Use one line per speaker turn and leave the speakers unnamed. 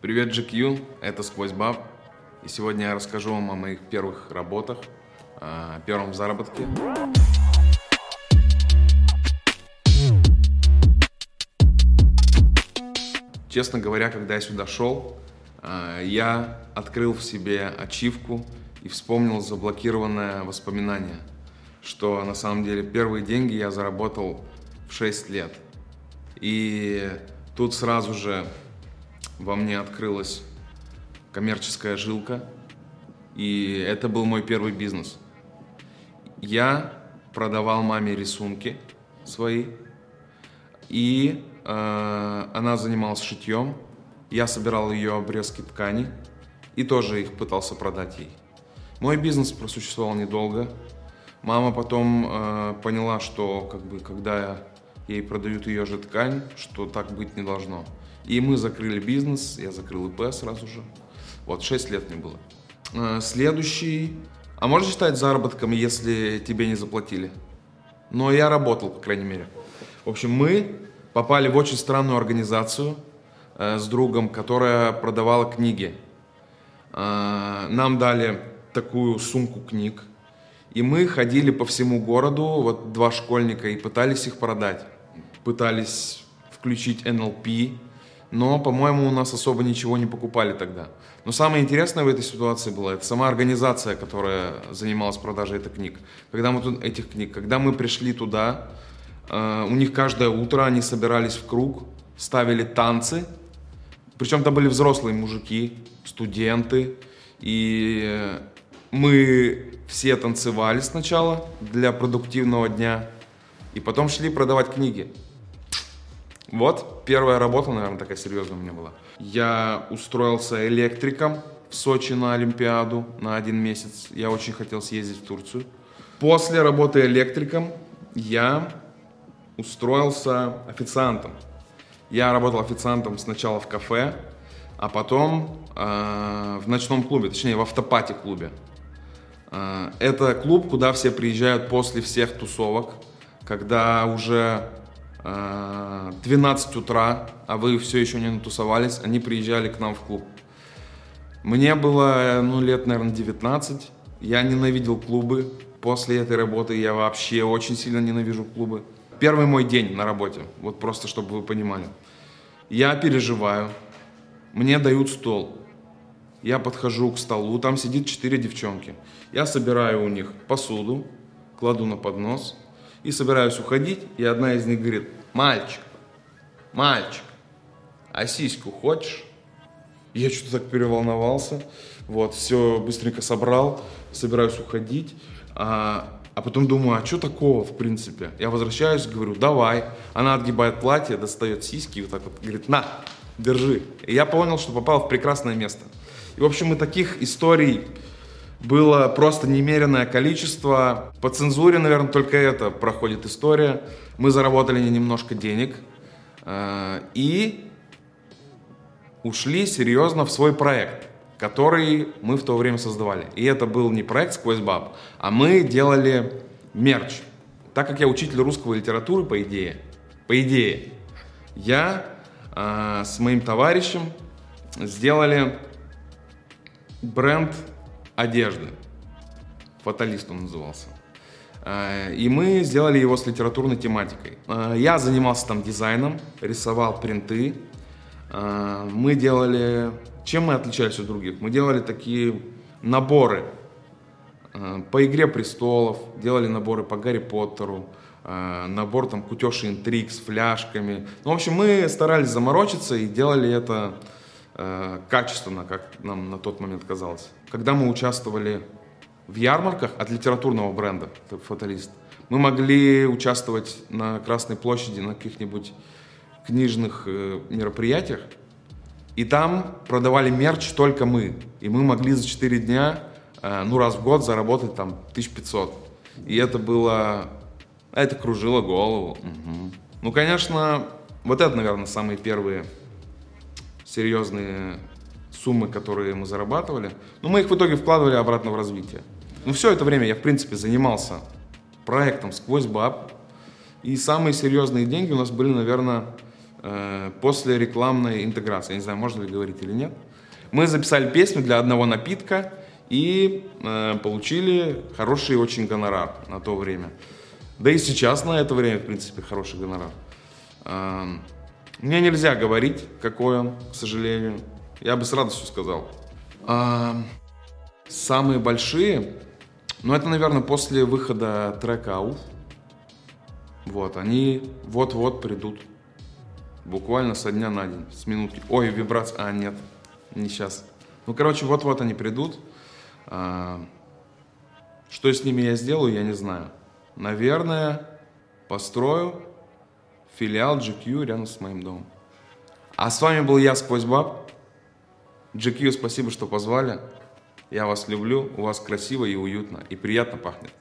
Привет, GQ, это «Сквозь баб». И сегодня я расскажу вам о моих первых работах, о первом заработке. Честно говоря, когда я сюда шел, э, я открыл в себе ачивку и вспомнил заблокированное воспоминание, что на самом деле первые деньги я заработал в 6 лет. И тут сразу же во мне открылась коммерческая жилка, и это был мой первый бизнес. Я продавал маме рисунки свои, и э, она занималась шитьем. Я собирал ее обрезки ткани и тоже их пытался продать ей. Мой бизнес просуществовал недолго. Мама потом э, поняла, что как бы когда ей продают ее же ткань, что так быть не должно. И мы закрыли бизнес, я закрыл ИП сразу же. Вот, 6 лет мне было. Э, следующий... А можно считать заработком, если тебе не заплатили? Но я работал, по крайней мере. В общем, мы попали в очень странную организацию э, с другом, которая продавала книги. Э, нам дали такую сумку книг, и мы ходили по всему городу, вот два школьника, и пытались их продать. Пытались включить NLP, но, по-моему, у нас особо ничего не покупали тогда. Но самое интересное в этой ситуации было, это сама организация, которая занималась продажей этих книг. Когда мы тут, этих книг, когда мы пришли туда, э, у них каждое утро они собирались в круг, ставили танцы, причем там были взрослые мужики, студенты, и мы все танцевали сначала для продуктивного дня, и потом шли продавать книги. Вот, первая работа, наверное, такая серьезная у меня была. Я устроился электриком в Сочи на Олимпиаду на один месяц. Я очень хотел съездить в Турцию. После работы электриком я устроился официантом. Я работал официантом сначала в кафе, а потом э, в ночном клубе, точнее в автопати клубе. Э, это клуб, куда все приезжают после всех тусовок, когда уже 12 утра, а вы все еще не натусовались, они приезжали к нам в клуб. Мне было, ну, лет, наверное, 19. Я ненавидел клубы. После этой работы я вообще очень сильно ненавижу клубы. Первый мой день на работе, вот просто чтобы вы понимали. Я переживаю, мне дают стол. Я подхожу к столу, там сидит четыре девчонки. Я собираю у них посуду, кладу на поднос – и собираюсь уходить, и одна из них говорит, мальчик, мальчик, а сиську хочешь? Я что-то так переволновался, вот, все быстренько собрал, собираюсь уходить, а, а потом думаю, а что такого, в принципе? Я возвращаюсь, говорю, давай. Она отгибает платье, достает сиськи и вот так вот говорит, на, держи. И я понял, что попал в прекрасное место. И, в общем, и таких историй было просто немеренное количество. По цензуре, наверное, только это проходит история. Мы заработали немножко денег э, и ушли серьезно в свой проект, который мы в то время создавали. И это был не проект «Сквозь баб», а мы делали мерч. Так как я учитель русского литературы, по идее, по идее, я э, с моим товарищем сделали бренд одежды. Фаталист он назывался. Э, и мы сделали его с литературной тематикой. Э, я занимался там дизайном, рисовал принты. Э, мы делали... Чем мы отличались от других? Мы делали такие наборы по «Игре престолов», делали наборы по «Гарри Поттеру», набор там «Кутеж интриг» с фляжками. Ну, в общем, мы старались заморочиться и делали это качественно, как нам на тот момент казалось. Когда мы участвовали в ярмарках от литературного бренда «Фаталист», мы могли участвовать на Красной площади на каких-нибудь книжных э, мероприятиях, и там продавали мерч только мы. И мы могли за 4 дня, э, ну, раз в год заработать там 1500. И это было... Это кружило голову. Угу. Ну, конечно, вот это, наверное, самые первые серьезные суммы, которые мы зарабатывали. Но мы их в итоге вкладывали обратно в развитие. Но все это время я, в принципе, занимался проектом «Сквозь баб». И самые серьезные деньги у нас были, наверное, э, после рекламной интеграции. Я не знаю, можно ли говорить или нет. Мы записали песню для одного напитка и э, получили хороший очень гонорар на то время. Да и сейчас на это время, в принципе, хороший гонорар. Мне нельзя говорить, какой он, к сожалению. Я бы с радостью сказал. Э, самые большие, ну это, наверное, после выхода трека «Ауф». Вот, они вот-вот придут. Буквально со дня на день, с минутки. Ой, вибрация. А, нет, не сейчас. Ну, короче, вот-вот они придут. А, что с ними я сделаю, я не знаю. Наверное, построю филиал GQ рядом с моим домом. А с вами был я, Сквозь Баб. GQ, спасибо, что позвали. Я вас люблю, у вас красиво и уютно, и приятно пахнет.